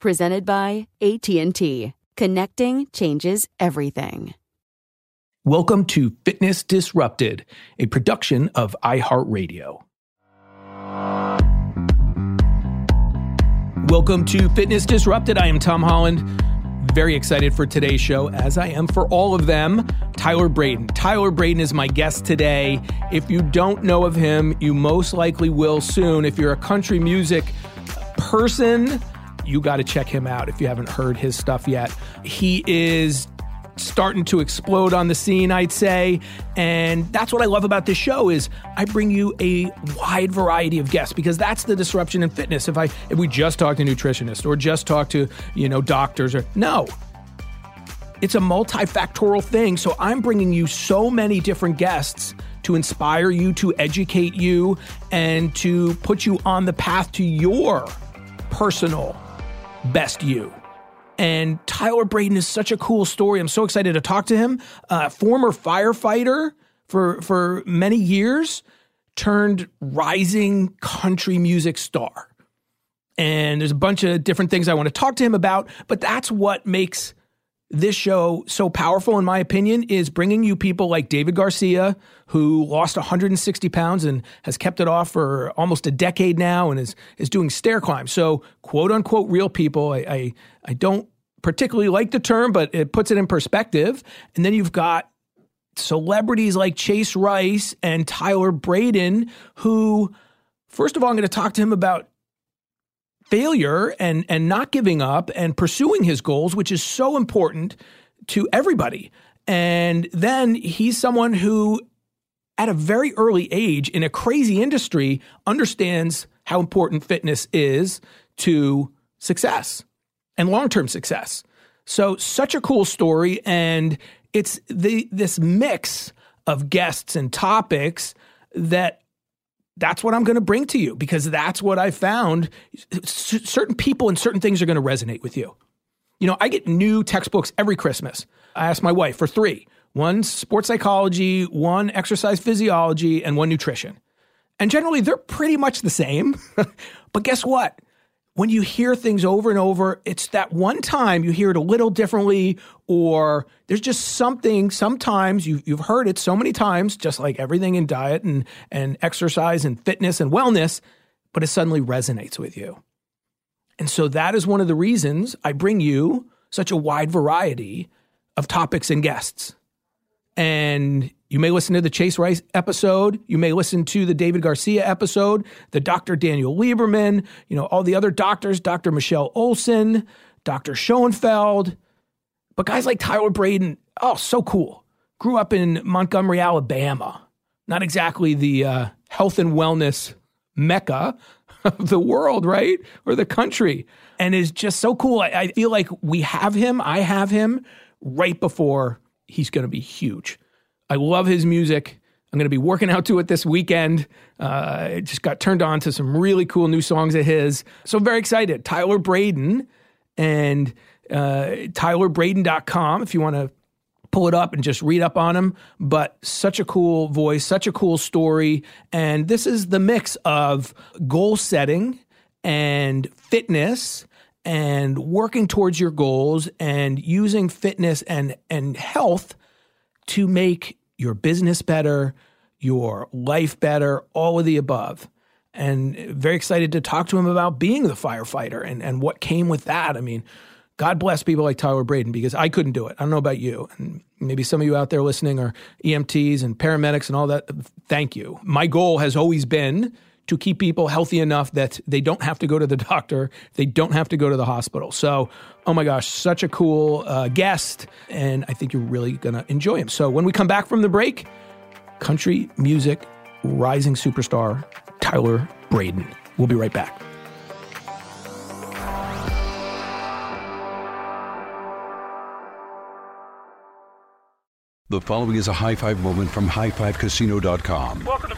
Presented by AT&T. Connecting changes everything. Welcome to Fitness Disrupted, a production of iHeartRadio. Welcome to Fitness Disrupted. I am Tom Holland. Very excited for today's show, as I am for all of them. Tyler Braden. Tyler Braden is my guest today. If you don't know of him, you most likely will soon. If you're a country music person, you got to check him out if you haven't heard his stuff yet. He is starting to explode on the scene i'd say and that's what i love about this show is i bring you a wide variety of guests because that's the disruption in fitness if i if we just talk to nutritionists or just talk to you know doctors or no it's a multifactorial thing so i'm bringing you so many different guests to inspire you to educate you and to put you on the path to your personal best you. And Tyler Braden is such a cool story. I'm so excited to talk to him. Uh, former firefighter for for many years, turned rising country music star. And there's a bunch of different things I want to talk to him about, but that's what makes this show so powerful, in my opinion, is bringing you people like David Garcia, who lost 160 pounds and has kept it off for almost a decade now and is is doing stair climbs. So, quote unquote, real people. I, I, I don't particularly like the term, but it puts it in perspective. And then you've got celebrities like Chase Rice and Tyler Braden, who, first of all, I'm going to talk to him about failure and and not giving up and pursuing his goals, which is so important to everybody. And then he's someone who at a very early age in a crazy industry understands how important fitness is to success and long-term success. So such a cool story and it's the this mix of guests and topics that that's what I'm going to bring to you because that's what I found. C- certain people and certain things are going to resonate with you. You know, I get new textbooks every Christmas. I ask my wife for three one sports psychology, one exercise physiology, and one nutrition. And generally, they're pretty much the same. but guess what? When you hear things over and over, it's that one time you hear it a little differently, or there's just something. Sometimes you, you've heard it so many times, just like everything in diet and, and exercise and fitness and wellness, but it suddenly resonates with you. And so that is one of the reasons I bring you such a wide variety of topics and guests. And you may listen to the Chase Rice episode. You may listen to the David Garcia episode, the Dr. Daniel Lieberman, you know, all the other doctors, Dr. Michelle Olson, Dr. Schoenfeld. But guys like Tyler Braden, oh, so cool. Grew up in Montgomery, Alabama. Not exactly the uh, health and wellness mecca of the world, right? Or the country. And is just so cool. I, I feel like we have him, I have him right before he's going to be huge. I love his music. I'm going to be working out to it this weekend. Uh, it just got turned on to some really cool new songs of his. So I'm very excited. Tyler Braden and uh, tylerbraden.com if you want to pull it up and just read up on him. But such a cool voice, such a cool story. And this is the mix of goal setting and fitness and working towards your goals and using fitness and, and health to make your business better, your life better, all of the above. And very excited to talk to him about being the firefighter and, and what came with that. I mean, God bless people like Tyler Braden because I couldn't do it. I don't know about you. And maybe some of you out there listening are EMTs and paramedics and all that. Thank you. My goal has always been to keep people healthy enough that they don't have to go to the doctor, they don't have to go to the hospital. So, oh my gosh, such a cool uh, guest. And I think you're really going to enjoy him. So, when we come back from the break, country music rising superstar Tyler Braden. We'll be right back. The following is a high five moment from highfivecasino.com. Welcome to Burger Yippee.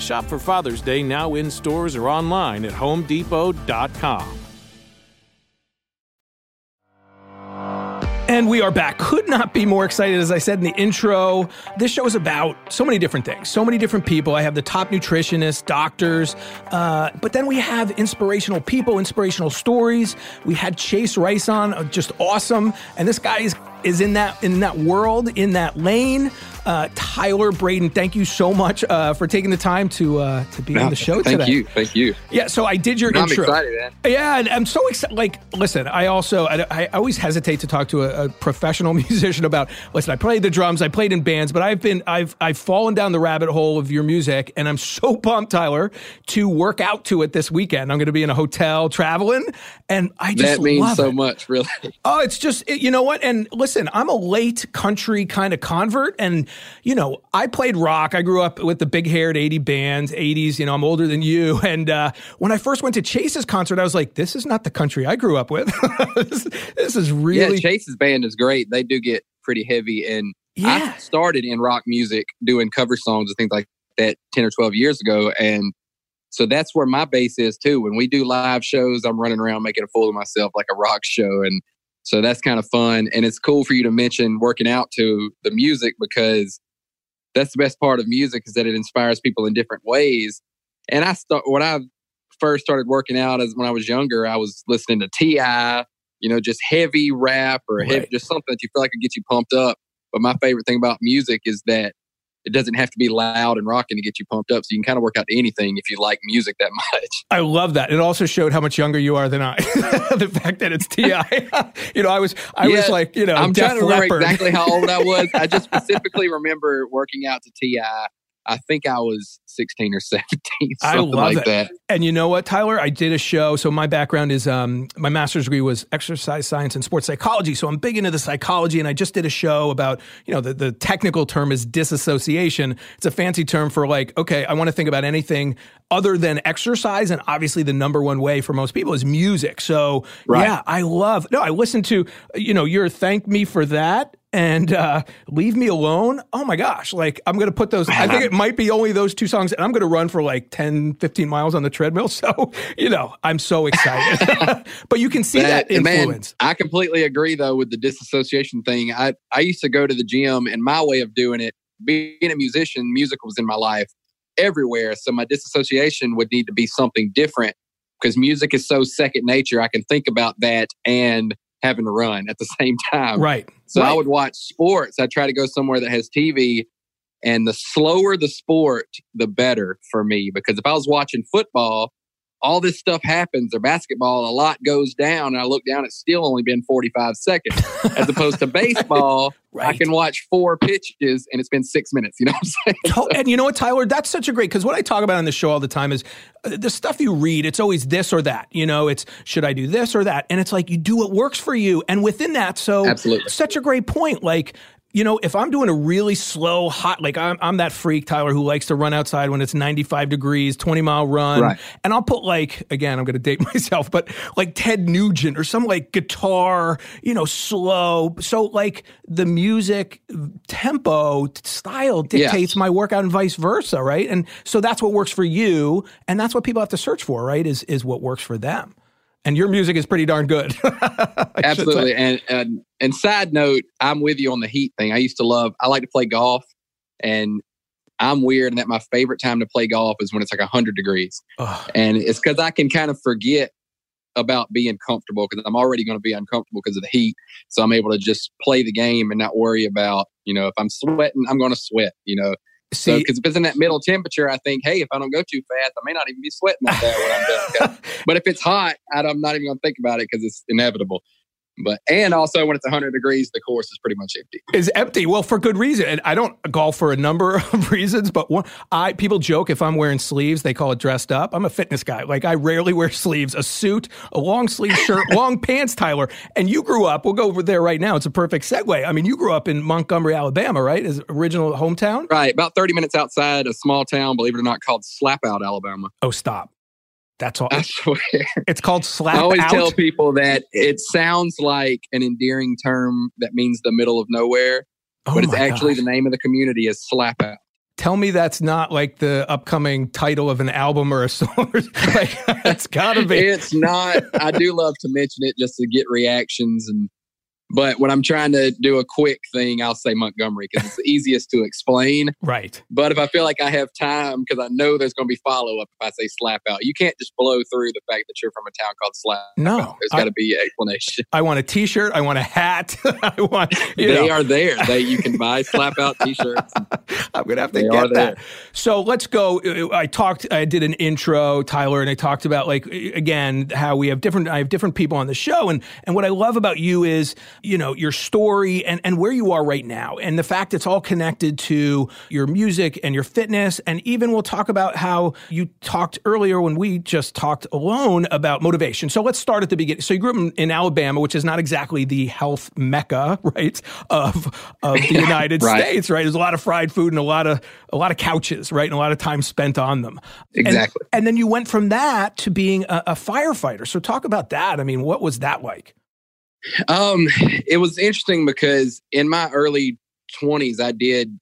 Shop for Father's Day now in stores or online at homedepot.com. And we are back. Could not be more excited, as I said in the intro. This show is about so many different things, so many different people. I have the top nutritionists, doctors, uh, but then we have inspirational people, inspirational stories. We had Chase Rice on, uh, just awesome. And this guy is, is in that in that world, in that lane. Uh, Tyler Braden, thank you so much uh, for taking the time to uh, to be on the show thank today. Thank you, thank you. Yeah, so I did your I'm intro. excited, man. Yeah, and I'm so excited. Like, listen, I also I, I always hesitate to talk to a, a professional musician about. Listen, I played the drums, I played in bands, but I've been I've I've fallen down the rabbit hole of your music, and I'm so pumped, Tyler, to work out to it this weekend. I'm going to be in a hotel traveling, and I just That means so it. much, really. Oh, it's just it- you know what? And listen, I'm a late country kind of convert, and you know, I played rock. I grew up with the big haired 80 bands, 80s. You know, I'm older than you. And uh, when I first went to Chase's concert, I was like, this is not the country I grew up with. this, this is really Yeah, Chase's band is great. They do get pretty heavy, and Yeah. I started in rock music doing cover songs and things like that ten or twelve years ago, and so that's where my base is too. When we do live shows, I'm running around making a fool of myself like a rock show, and so that's kind of fun. And it's cool for you to mention working out to the music because that's the best part of music is that it inspires people in different ways. And I start when I first started working out as when I was younger, I was listening to T.I., you know, just heavy rap or heavy, just something that you feel like could get you pumped up. But my favorite thing about music is that it doesn't have to be loud and rocking to get you pumped up. So you can kind of work out to anything if you like music that much. I love that. It also showed how much younger you are than I. the fact that it's Ti. you know, I was I yeah, was like, you know, I'm trying to remember exactly how old I was. I just specifically remember working out to T.I. I think I was 16 or 17, I love like it. that. And you know what, Tyler? I did a show. So my background is um, my master's degree was exercise science and sports psychology. So I'm big into the psychology, and I just did a show about you know the the technical term is disassociation. It's a fancy term for like, okay, I want to think about anything other than exercise, and obviously the number one way for most people is music. So right. yeah, I love. No, I listen to you know your thank me for that and uh, leave me alone. Oh my gosh. Like I'm going to put those, I think it might be only those two songs and I'm going to run for like 10, 15 miles on the treadmill. So, you know, I'm so excited, but you can see that, that influence. Man, I completely agree though with the disassociation thing. I, I used to go to the gym and my way of doing it, being a musician, music was in my life everywhere. So my disassociation would need to be something different because music is so second nature. I can think about that and having to run at the same time. Right. So right. I would watch sports. I try to go somewhere that has TV. And the slower the sport, the better for me. Because if I was watching football, all this stuff happens or basketball, a lot goes down. And I look down, it's still only been 45 seconds. As opposed to baseball, right. I can watch four pitches and it's been six minutes. You know what I'm saying? and you know what, Tyler? That's such a great, because what I talk about on the show all the time is uh, the stuff you read, it's always this or that. You know, it's should I do this or that? And it's like you do what works for you. And within that, so Absolutely. such a great point. Like, you know, if I'm doing a really slow, hot, like I'm, I'm that freak, Tyler, who likes to run outside when it's 95 degrees, 20 mile run. Right. And I'll put like, again, I'm going to date myself, but like Ted Nugent or some like guitar, you know, slow. So like the music tempo style dictates my workout and vice versa. Right. And so that's what works for you. And that's what people have to search for, right? Is, is what works for them and your music is pretty darn good. Absolutely. And, and and side note, I'm with you on the heat thing. I used to love. I like to play golf, and I'm weird, and that my favorite time to play golf is when it's like hundred degrees, Ugh. and it's because I can kind of forget about being comfortable because I'm already going to be uncomfortable because of the heat. So I'm able to just play the game and not worry about you know if I'm sweating, I'm going to sweat. You know, See, because so, if it's in that middle temperature, I think, hey, if I don't go too fast, I may not even be sweating that bad when I'm done. but if it's hot, I'm not even going to think about it because it's inevitable. But and also when it's 100 degrees, the course is pretty much empty. Is empty. Well, for good reason. And I don't golf for a number of reasons, but one, I people joke if I'm wearing sleeves, they call it dressed up. I'm a fitness guy. Like I rarely wear sleeves, a suit, a long sleeve shirt, long pants, Tyler. And you grew up. We'll go over there right now. It's a perfect segue. I mean, you grew up in Montgomery, Alabama, right? Is original hometown? Right, about 30 minutes outside a small town, believe it or not, called Slapout, Alabama. Oh, stop. That's all. I swear. It's called slap. I always out. tell people that it sounds like an endearing term that means the middle of nowhere, oh but it's actually gosh. the name of the community is Slapout. Tell me that's not like the upcoming title of an album or a song. like, it's got to be. It's not. I do love to mention it just to get reactions and but when I'm trying to do a quick thing, I'll say Montgomery because it's the easiest to explain. Right. But if I feel like I have time, because I know there's going to be follow up if I say Slapout, you can't just blow through the fact that you're from a town called Slap. No, out. there's got to be explanation. I want a T-shirt. I want a hat. I want. they know. are there. They you can buy Slapout T-shirts. I'm gonna have to they get that. So let's go. Uh, I talked. I did an intro, Tyler, and I talked about like again how we have different. I have different people on the show, and and what I love about you is you know, your story and, and where you are right now. And the fact it's all connected to your music and your fitness. And even we'll talk about how you talked earlier when we just talked alone about motivation. So let's start at the beginning. So you grew up in, in Alabama, which is not exactly the health mecca, right, of, of the United right. States, right? There's a lot of fried food and a lot of a lot of couches, right? And a lot of time spent on them. Exactly. And, and then you went from that to being a, a firefighter. So talk about that. I mean, what was that like? Um, it was interesting because in my early 20s, I did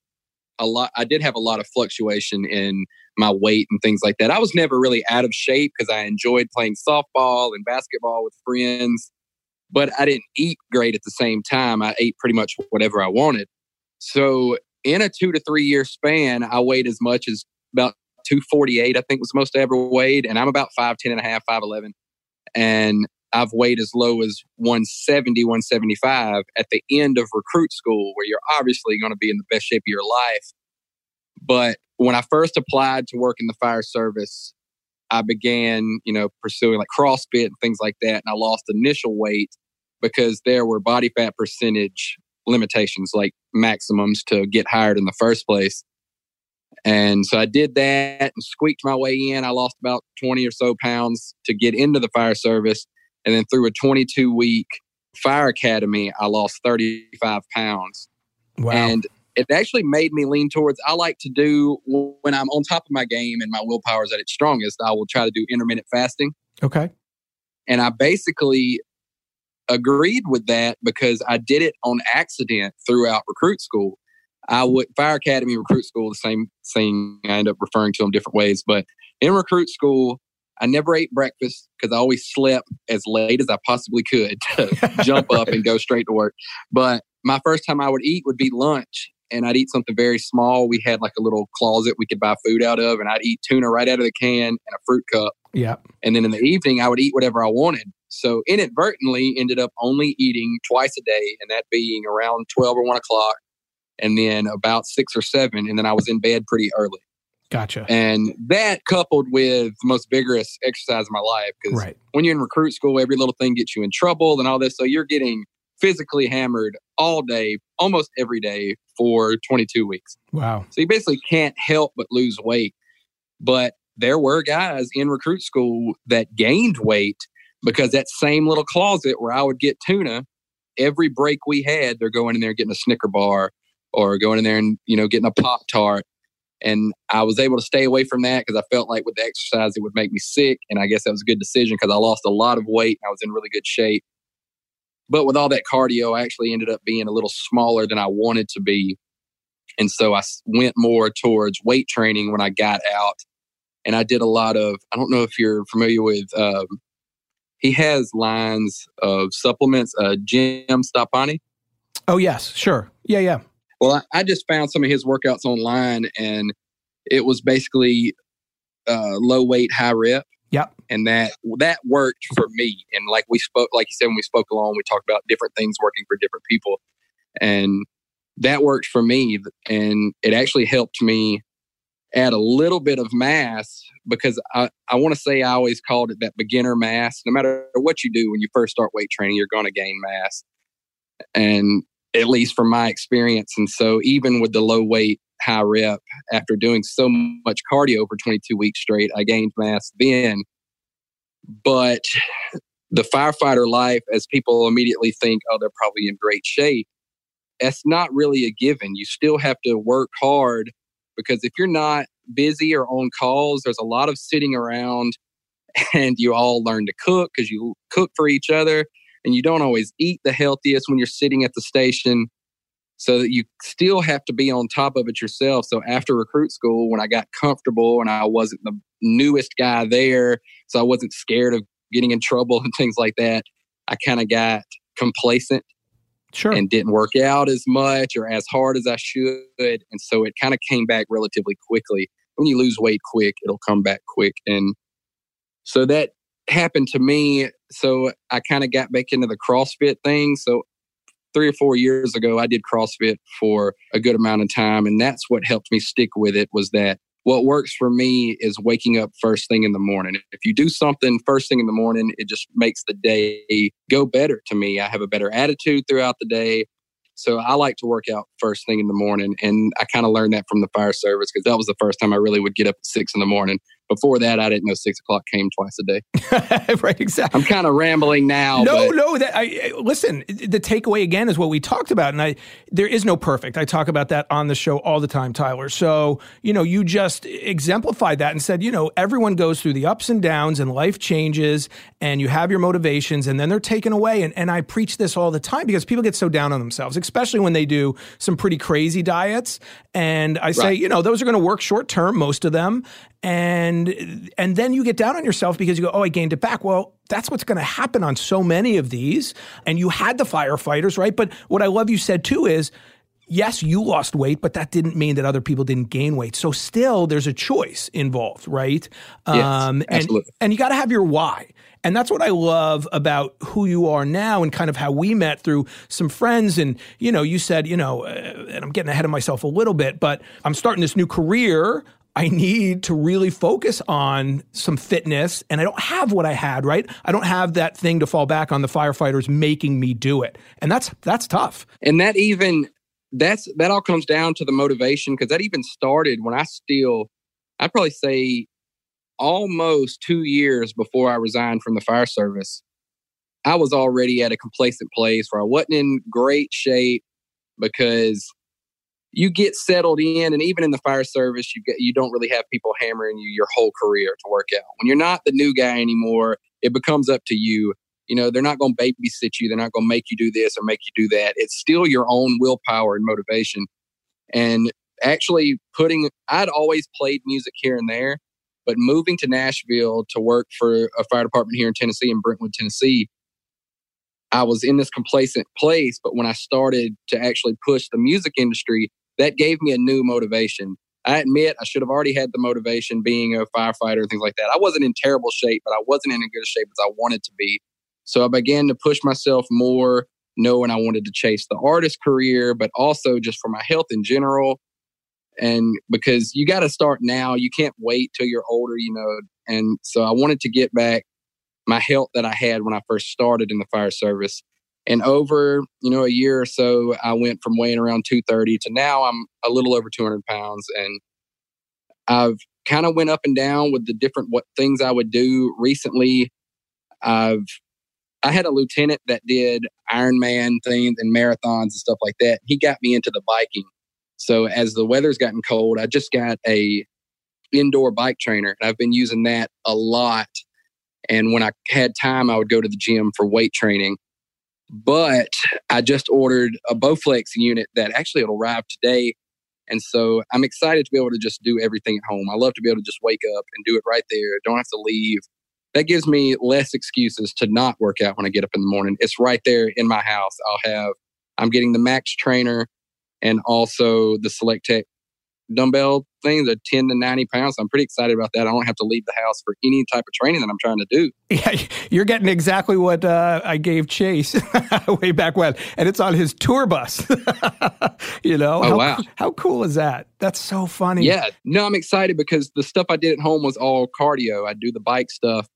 a lot. I did have a lot of fluctuation in my weight and things like that. I was never really out of shape because I enjoyed playing softball and basketball with friends, but I didn't eat great at the same time. I ate pretty much whatever I wanted. So in a two to three year span, I weighed as much as about 248, I think was the most I ever weighed. And I'm about 5'10 and a half, 5'11. And I've weighed as low as 170, 175 at the end of recruit school, where you're obviously going to be in the best shape of your life. But when I first applied to work in the fire service, I began, you know, pursuing like CrossFit and things like that. And I lost initial weight because there were body fat percentage limitations, like maximums to get hired in the first place. And so I did that and squeaked my way in. I lost about 20 or so pounds to get into the fire service. And then through a 22 week fire academy, I lost 35 pounds. Wow. And it actually made me lean towards I like to do when I'm on top of my game and my willpower is at its strongest, I will try to do intermittent fasting. Okay. And I basically agreed with that because I did it on accident throughout recruit school. I would fire academy recruit school, the same thing. I end up referring to them different ways, but in recruit school, I never ate breakfast because I always slept as late as I possibly could to jump up and go straight to work. But my first time I would eat would be lunch, and I'd eat something very small. We had like a little closet we could buy food out of, and I'd eat tuna right out of the can and a fruit cup. Yeah. And then in the evening, I would eat whatever I wanted. So inadvertently, ended up only eating twice a day, and that being around twelve or one o'clock, and then about six or seven, and then I was in bed pretty early. Gotcha. And that coupled with the most vigorous exercise of my life, because Right. when you're in recruit school, every little thing gets you in trouble and all this. So you're getting physically hammered all day, almost every day for 22 weeks. Wow. So you basically can't help but lose weight. But there were guys in recruit school that gained weight because that same little closet where I would get tuna, every break we had, they're going in there getting a Snicker bar or going in there and, you know, getting a Pop Tart. And I was able to stay away from that because I felt like with the exercise, it would make me sick. And I guess that was a good decision because I lost a lot of weight and I was in really good shape. But with all that cardio, I actually ended up being a little smaller than I wanted to be. And so I went more towards weight training when I got out. And I did a lot of, I don't know if you're familiar with, um, he has lines of supplements, uh, Jim Stoppani. Oh yes, sure. Yeah, yeah. Well, I, I just found some of his workouts online and it was basically uh, low weight, high rep. Yep. And that that worked for me. And like we spoke, like you said, when we spoke along, we talked about different things working for different people. And that worked for me. And it actually helped me add a little bit of mass because I, I want to say I always called it that beginner mass. No matter what you do when you first start weight training, you're going to gain mass. And at least from my experience. And so even with the low weight, high rep, after doing so much cardio for 22 weeks straight, I gained mass then. But the firefighter life, as people immediately think, oh, they're probably in great shape, that's not really a given. You still have to work hard because if you're not busy or on calls, there's a lot of sitting around and you all learn to cook because you cook for each other and you don't always eat the healthiest when you're sitting at the station. So that you still have to be on top of it yourself. So after recruit school, when I got comfortable and I wasn't the newest guy there, so I wasn't scared of getting in trouble and things like that, I kind of got complacent Sure. and didn't work out as much or as hard as I should. And so it kind of came back relatively quickly. When you lose weight quick, it'll come back quick. And so that happened to me. So I kind of got back into the CrossFit thing. So three or four years ago, I did CrossFit for a good amount of time. And that's what helped me stick with it was that what works for me is waking up first thing in the morning. If you do something first thing in the morning, it just makes the day go better to me. I have a better attitude throughout the day. So I like to work out first thing in the morning. And I kind of learned that from the fire service because that was the first time I really would get up at six in the morning. Before that, I didn't know six o'clock came twice a day. right, exactly. I'm kind of rambling now. No, but no. That I listen. The takeaway again is what we talked about, and I there is no perfect. I talk about that on the show all the time, Tyler. So you know, you just exemplified that and said, you know, everyone goes through the ups and downs, and life changes, and you have your motivations, and then they're taken away. And and I preach this all the time because people get so down on themselves, especially when they do some pretty crazy diets. And I say, Right. you know, those are going to work short term, most of them, and and then you get down on yourself because you go, oh, I gained it back. Well, that's what's going to happen on so many of these. And you had the firefighters, right? But what I love you said too is yes, you lost weight, but that didn't mean that other people didn't gain weight. So still, there's a choice involved, right? Yes, um, and, absolutely. and you got to have your why. And that's what I love about who you are now and kind of how we met through some friends. And, you know, you said, you know, uh, and I'm getting ahead of myself a little bit, but I'm starting this new career. I need to really focus on some fitness and I don't have what I had, right? I don't have that thing to fall back on the firefighters making me do it. And that's that's tough. And that even that's that all comes down to the motivation because that even started when I still I'd probably say almost two years before I resigned from the fire service, I was already at a complacent place where I wasn't in great shape because you get settled in and even in the fire service you get you don't really have people hammering you your whole career to work out. When you're not the new guy anymore it becomes up to you. You know they're not going to babysit you. They're not going to make you do this or make you do that. It's still your own willpower and motivation. And actually putting i'd always played music here and there but moving to nashville to work for a fire department here in tennessee in brentwood tennessee I was in this complacent place, but when I started to actually push the music industry, that gave me a new motivation. I admit I should have already had the motivation being a firefighter and things like that. I wasn't in terrible shape, but I wasn't in as good shape as I wanted to be. So I began to push myself more, knowing I wanted to chase the artist career, but also just for my health in general. And because you got to start now, you can't wait till you're older, you know. And so I wanted to get back my health that I had when I first started in the fire service. And over, you know, a year or so, I went from weighing around 230 to now I'm a little over 200 pounds. And I've kind of went up and down with the different what things I would do. Recently, I've I had a lieutenant that did Ironman things and marathons and stuff like that. He got me into the biking. So as the weather's gotten cold, I just got a indoor bike trainer, and I've been using that a lot and when I had time, I would go to the gym for weight training. But I just ordered a Bowflex unit that actually it'll arrive today. And so I'm excited to be able to just do everything at home. I love to be able to just wake up and do it right there. Don't have to leave. That gives me less excuses to not work out when I get up in the morning. It's right there in my house. I'll have, I'm getting the Max Trainer and also the SelectTech dumbbell things are 10 to 90 pounds. I'm pretty excited about that. I don't have to leave the house for any type of training that I'm trying to do. Yeah, you're getting exactly what uh, I gave Chase way back when, and it's on his tour bus. you know? Oh, how, wow. How cool is that? That's so funny. Yeah. No, I'm excited because the stuff I did at home was all cardio. I do the bike stuff,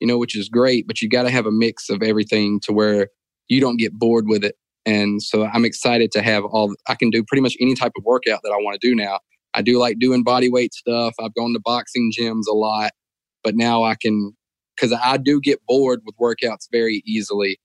you know, which is great, but you got to have a mix of everything to where you don't get bored with it. And so I'm excited to have all, I can do pretty much any type of workout that I want to do now. I do like doing body weight stuff. I've gone to boxing gyms a lot, but now I can, because I do get bored with workouts very easily.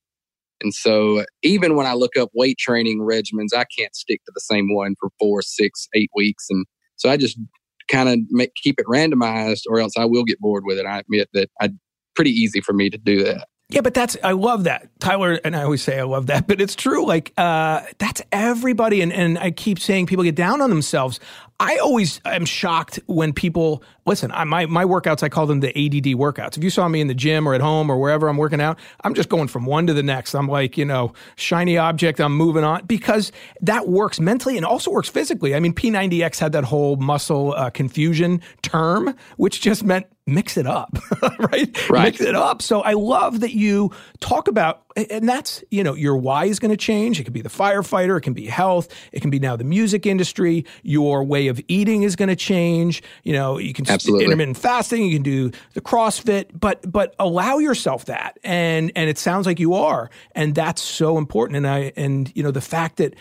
And so even when I look up weight training regimens, I can't stick to the same one for four, six, eight weeks. And so I just kind of keep it randomized or else I will get bored with it. I admit that I pretty easy for me to do that. Yeah, but that's I love that. Tyler and I always say I love that, but it's true. Like uh that's everybody and, and I keep saying people get down on themselves. I always am shocked when people listen, I, my my workouts I call them the ADD workouts. If you saw me in the gym or at home or wherever I'm working out, I'm just going from one to the next. I'm like, you know, shiny object, I'm moving on because that works mentally and also works physically. I mean, P90X had that whole muscle uh, confusion term, which just meant mix it up, right? Right. Mix it up. So I love that you talk about, and that's, you know, your why is going to change. It can be the firefighter, it can be health, it can be now the music industry. Your way of eating is going to change. You know, you can Absolutely. intermittent fasting, you can do the CrossFit, but but allow yourself that. And and it sounds like you are, and that's so important. And I and you know the fact that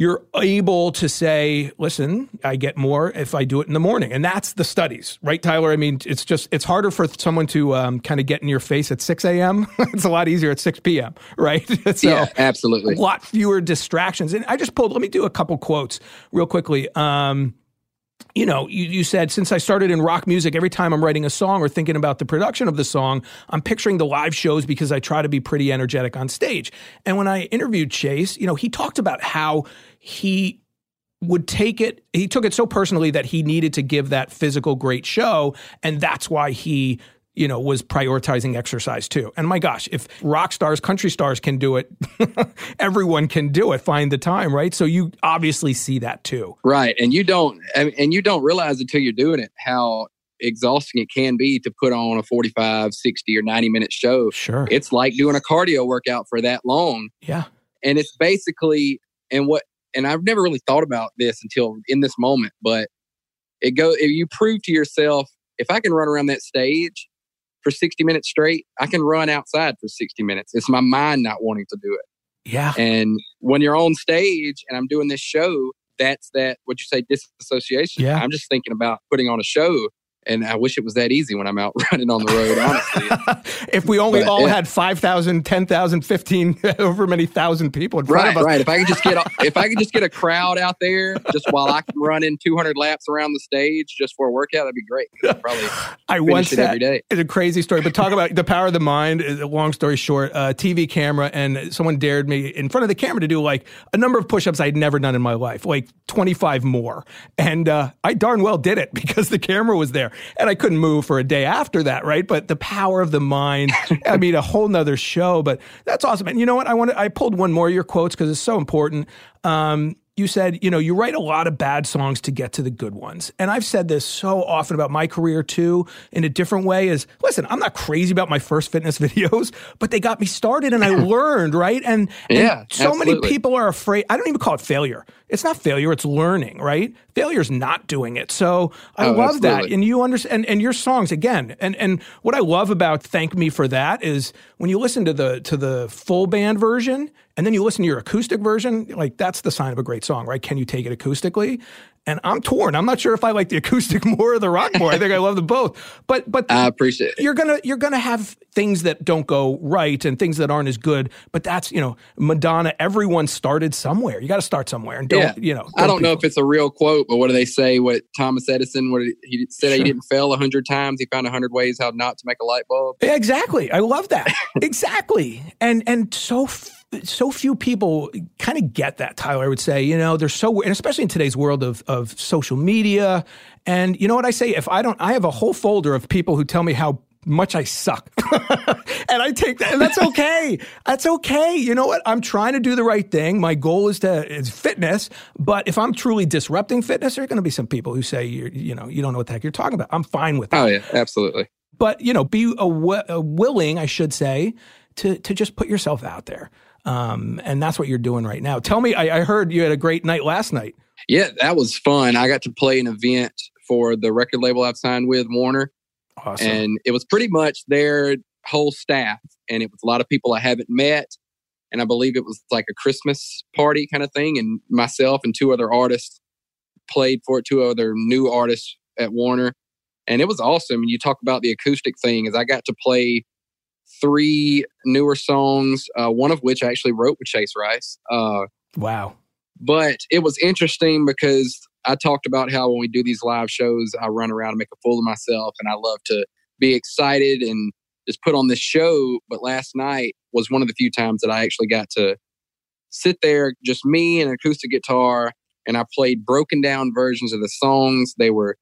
you're able to say, listen, I get more if I do it in the morning. And that's the studies, right, Tyler? I mean, it's just, it's harder for someone to um, kind of get in your face at 6 a.m. it's a lot easier at 6 p.m., right? so, yeah, absolutely. A lot fewer distractions. And I just pulled, let me do a couple quotes real quickly. Um, you know, you, you said since I started in rock music, every time I'm writing a song or thinking about the production of the song, I'm picturing the live shows because I try to be pretty energetic on stage. And when I interviewed Chase, you know, he talked about how he would take it, he took it so personally that he needed to give that physical great show. And that's why he you know, was prioritizing exercise too. And my gosh, if rock stars, country stars can do it, everyone can do it. Find the time, right? So you obviously see that too. Right. And you don't and you don't realize until you're doing it how exhausting it can be to put on a 45, 60 or 90 minute show. Sure. It's like doing a cardio workout for that long. Yeah. And it's basically and what and I've never really thought about this until in this moment, but it go if you prove to yourself if I can run around that stage for 60 minutes straight, I can run outside for 60 minutes. It's my mind not wanting to do it. Yeah. And when you're on stage and I'm doing this show, that's that what you say disassociation. Yeah. I'm just thinking about putting on a show and I wish it was that easy when I'm out running on the road, honestly. if we only But, all yeah. had 5,000, 10,000, 15, however many thousand people in front right, of us. right. If I could just get a, if I could just get a crowd out there just while I can run in 200 laps around the stage just for a workout, that'd be great. I'd probably I once it had, every day. It's a crazy story, but talk about the power of the mind. Long story short, uh, TV camera, and someone dared me in front of the camera to do like a number of push-ups I'd never done in my life, like 25 more, and uh, I darn well did it because the camera was there, and I couldn't move for a day after that, right? But the power of the mind, I mean, a whole nother show. But that's awesome, and you know what? I want I pulled one more of your quotes because it's so important. Um, you said, you know, you write a lot of bad songs to get to the good ones. And I've said this so often about my career too, in a different way is listen, I'm not crazy about my first fitness videos, but they got me started and I learned, right? And, and Yeah, so many people are afraid. I don't even call it failure. It's not failure, it's learning, right? Failure is not doing it. So I Oh, love that. And you understand and, and your songs again. And and what I love about Thank Me for That is when you listen to the to the full band version and then you listen to your acoustic version, like that's the sign of a great song, right? Can you take it acoustically? And I'm torn. I'm not sure if I like the acoustic more or the rock more. I think I love them both. But but I appreciate it. you're gonna you're gonna have things that don't go right and things that aren't as good. But that's you know Madonna. Everyone started somewhere. You got to start somewhere, and don't Yeah. you know? I don't know if it's a real quote, but what do they say? What Thomas Edison, what he said Sure. he didn't fail a hundred times. He found a hundred ways how not to make a light bulb. Yeah, Exactly. I love that. exactly. And and so so few people kind of get that. Tyler, I would say, you know, they're so and especially in today's world of of social media. And you know what I say? If I don't, I have a whole folder of people who tell me how much I suck. and I take that, and that's okay. That's okay. You know what? I'm trying to do the right thing. My goal is to is fitness. But if I'm truly disrupting fitness, there are going to be some people who say you're, you know, you don't know what the heck you're talking about. I'm fine with that Oh yeah, absolutely. but you know, be a, a willing, I should say, to to just put yourself out there. Um, and that's what you're doing right now. Tell me, I, I heard you had a great night last night. Yeah, that was fun. I got to play an event for the record label I've signed with Warner, Awesome. and it was pretty much their whole staff, and it was a lot of people I haven't met. And I believe it was like a Christmas party kind of thing. And myself and two other artists played for it, two other new artists at Warner. And it was awesome. And you talk about the acoustic thing, is I got to play three newer songs, uh, one of which I actually wrote with Chase Rice. Uh, wow. but it was interesting because I talked about how when we do these live shows, I run around and make a fool of myself, and I love to be excited and just put on this show. But last night was one of the few times that I actually got to sit there, just me and an acoustic guitar, and I played broken down versions of the songs. They were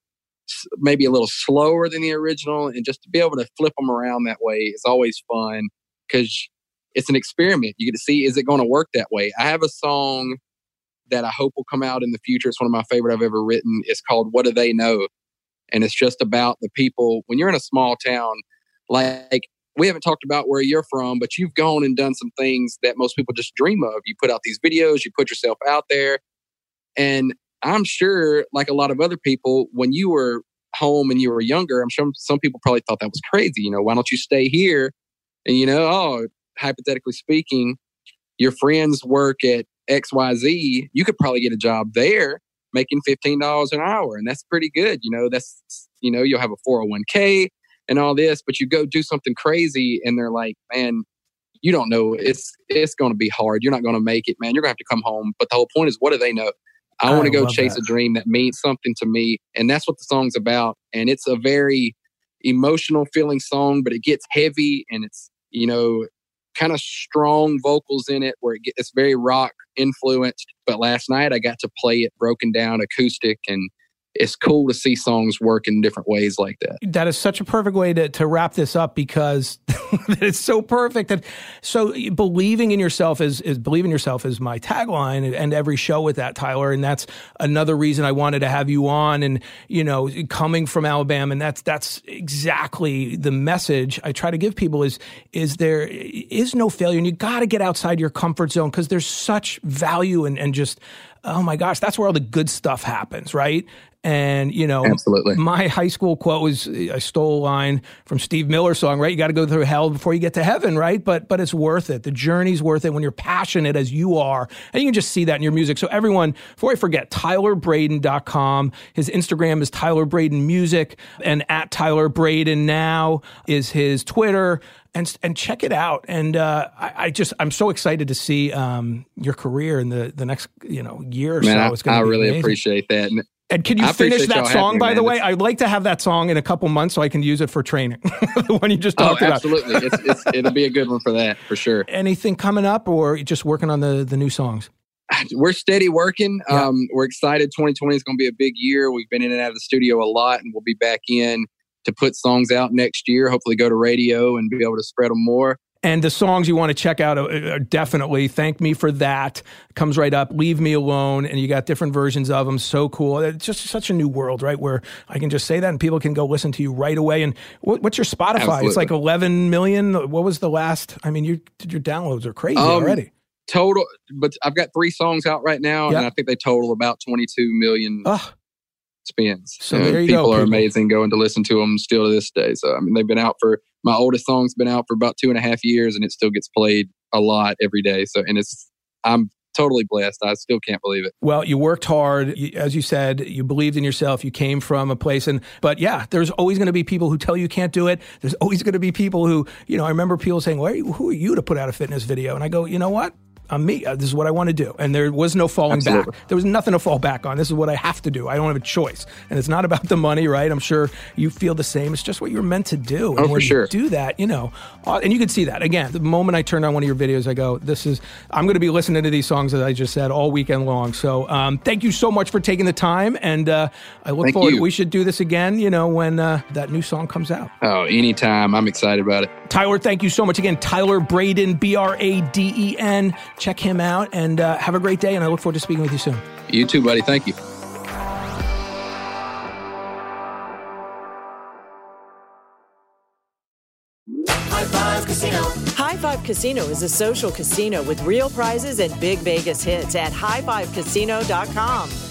maybe a little slower than the original, and just to be able to flip them around that way is always fun because it's an experiment. You get to see is it going to work that way. I have a song that I hope will come out in the future. It's one of my favorite I've ever written. It's called What Do They Know? And it's just about the people when you're in a small town, like we haven't talked about where you're from, but you've gone and done some things that most people just dream of. You put out these videos, you put yourself out there. And I'm sure, like a lot of other people, when you were home and you were younger, I'm sure some people probably thought that was crazy. You know, why don't you stay here? And, you know, oh, hypothetically speaking, your friends work at XYZ, you could probably get a job there making $15 an hour. And that's pretty good. You know, that's, you know, you'll have a 401k and all this, but you go do something crazy and they're like, man, you don't know. It's, it's going to be hard. You're not going to make it, man. You're going to have to come home. But the whole point is, what do they know? I, I want to go chase that. a dream that means something to me. And that's what the song's about. And it's a very emotional feeling song, but it gets heavy and it's, you know, kind of strong vocals in it where it gets, it's very rock influenced. But last night I got to play it broken down acoustic and it's cool to see songs work in different ways like that. That is such a perfect way to, to wrap this up because it's so perfect. And so believing in yourself is, is believing yourself is my tagline and, and every show with that, Tyler. And that's another reason I wanted to have you on and, you know, coming from Alabama. And that's, that's exactly the message I try to give people is, is there is no failure and you got to get outside your comfort zone because there's such value and, and just, oh my gosh, that's where all the good stuff happens, right? And you know, absolutely. My high school quote was, "I stole a line from Steve Miller's song, right? You got to go through hell before you get to heaven, right? But but it's worth it. The journey's worth it when you're passionate as you are, and you can just see that in your music. So everyone, before I forget, TylerBraden.com. His Instagram is Tyler Braden Music, and at Tyler Braden now is his Twitter and and check it out. And uh, I, I, just I'm so excited to see um, your career in the the next you know year or Man, so. I, it's going to I really amazing. appreciate that. And and can you I finish that song, having me, by the way? I'd like to have that song in a couple months so I can use it for training. the one you just Oh, talked about. absolutely. it's, it's, it'll be a good one for that for sure. Anything coming up, or just working on the the new songs? We're steady working. Yeah. Um, we're excited. 2020 is going to be a big year. We've been in and out of the studio a lot, and we'll be back in to put songs out next year. Hopefully, go to radio and be able to spread them more. And the songs you want to check out are, are definitely "Thank Me for That" comes right up. "Leave Me Alone," and you got different versions of them. So cool! It's just such a new world, right? Where I can just say that, and people can go listen to you right away. And what, what's your Spotify? It's like 11 million. What was the last? I mean, your your downloads are crazy Um, already. Total, but I've got three songs out right now, Yeah. and I think they total about 22 million Spins. So there you people go, are people. amazing going to listen to them still to this day. So I mean, they've been out for my oldest song's been out for about two and a half years, and it still gets played a lot every day. So and it's I'm totally blessed. I still can't believe it. Well, you worked hard, You- as you said. You believed in yourself. You came from a place, and but yeah, there's always going to be people who tell you can't do it. There's always going to be people who, you know, I remember people saying, "Well, who are you to put out a fitness video?" And I go, you know what? I'm me. Uh, This is what I want to do. And there was no falling Absolutely. back. There was nothing to fall back on. This is what I have to do. I don't have a choice. And it's not about the money, right? I'm sure you feel the same. It's just what you're meant to do. And Oh, for when sure. you do that, you know, uh, and you can see that. Again, the moment I turned on one of your videos, I go, this is, I'm going to be listening to these songs that I just said all weekend long. So um, thank you so much for taking the time. And uh, I look Thank forward, you. we should do this again, you know, when uh, that new song comes out. Oh, anytime. I'm excited about it. Tyler, thank you so much again. Tyler Braden, B R A D E N. Check him out and uh, have a great day. And I look forward to speaking with you soon. You too, buddy. Thank you. High Five Casino is a social casino with real prizes and big Vegas hits at highfivecasino.com.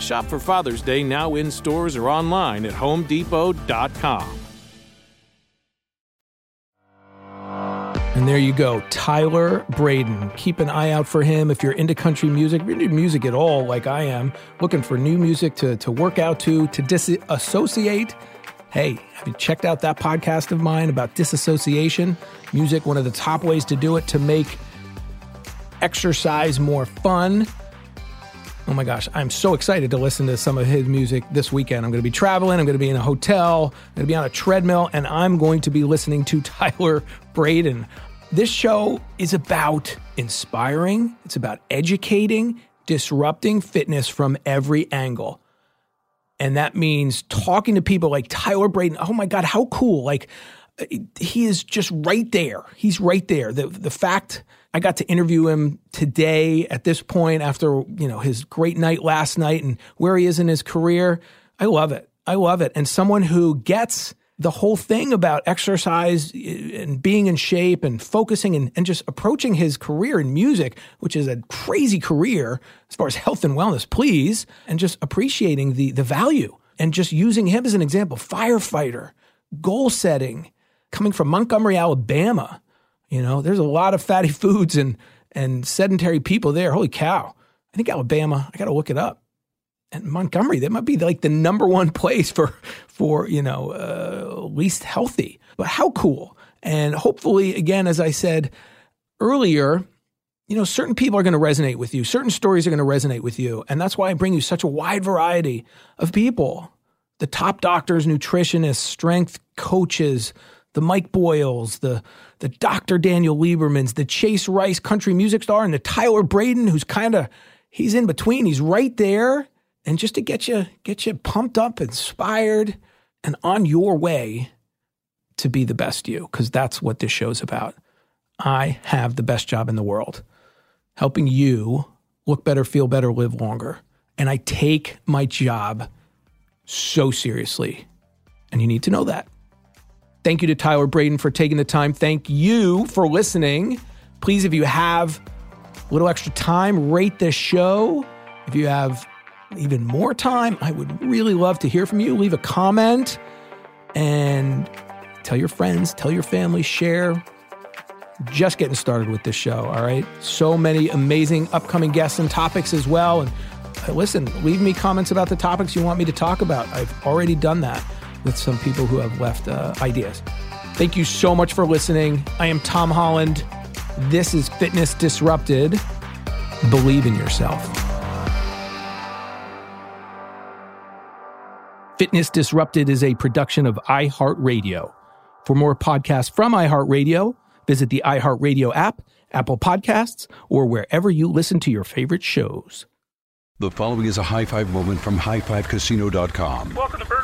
Shop for Father's Day now in stores or online at homedepot.com. And there you go, Tyler Braden. Keep an eye out for him if you're into country music, if you're into music at all, like I am, looking for new music to, to work out to, to disassociate. Hey, have you checked out that podcast of mine about disassociation? Music, one of the top ways to do it to make exercise more fun. Oh my gosh, I'm so excited to listen to some of his music this weekend. I'm going to be traveling, I'm going to be in a hotel, I'm going to be on a treadmill, and I'm going to be listening to Tyler Braden. This show is about inspiring, it's about educating, disrupting fitness from every angle. And that means talking to people like Tyler Braden. Oh my God, how cool! Like, he is just right there. He's right there. The, the fact I got to interview him today at this point after, you know, his great night last night and where he is in his career. I love it. I love it. And someone who gets the whole thing about exercise and being in shape and focusing and, and just approaching his career in music, which is a crazy career as far as health and wellness, please, and just appreciating the the value and just using him as an example, firefighter, goal setting, coming from Montgomery, Alabama you know, there's a lot of fatty foods and and sedentary people there. Holy cow! I think Alabama. I got to look it up. And Montgomery, that might be like the number one place for for you know uh, least healthy. But how cool! And hopefully, again, as I said earlier, you know, certain people are going to resonate with you. Certain stories are going to resonate with you, and that's why I bring you such a wide variety of people: the top doctors, nutritionists, strength coaches, the Mike Boyles, the the Dr. Daniel Liebermans, the Chase Rice country music star, and the Tyler Braden, who's kind of he's in between. He's right there, and just to get you get you pumped up, inspired, and on your way to be the best you, because that's what this show's about. I have the best job in the world, helping you look better, feel better, live longer, and I take my job so seriously, and you need to know that. Thank you to Tyler Braden for taking the time. Thank you for listening. Please, if you have a little extra time, rate this show. If you have even more time, I would really love to hear from you. Leave a comment and tell your friends, tell your family, share. Just getting started with this show, all right? So many amazing upcoming guests and topics as well. And uh, listen, leave me comments about the topics you want me to talk about. I've already done that with some people who have left uh, ideas. Thank you so much for listening. I am Tom Holland. This is Fitness Disrupted. Believe in yourself. Fitness Disrupted is a production of iHeartRadio. For more podcasts from iHeartRadio, visit the iHeartRadio app, Apple Podcasts, or wherever you listen to your favorite shows. The following is a high five moment from highfivecasino.com. Welcome to Burger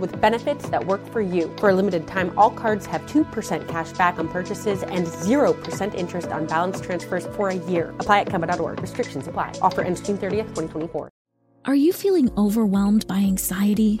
with benefits that work for you. For a limited time, all cards have 2% cash back on purchases and 0% interest on balance transfers for a year. Apply at Kemba.org. Restrictions apply. Offer ends June 30th, 2024. Are you feeling overwhelmed by anxiety,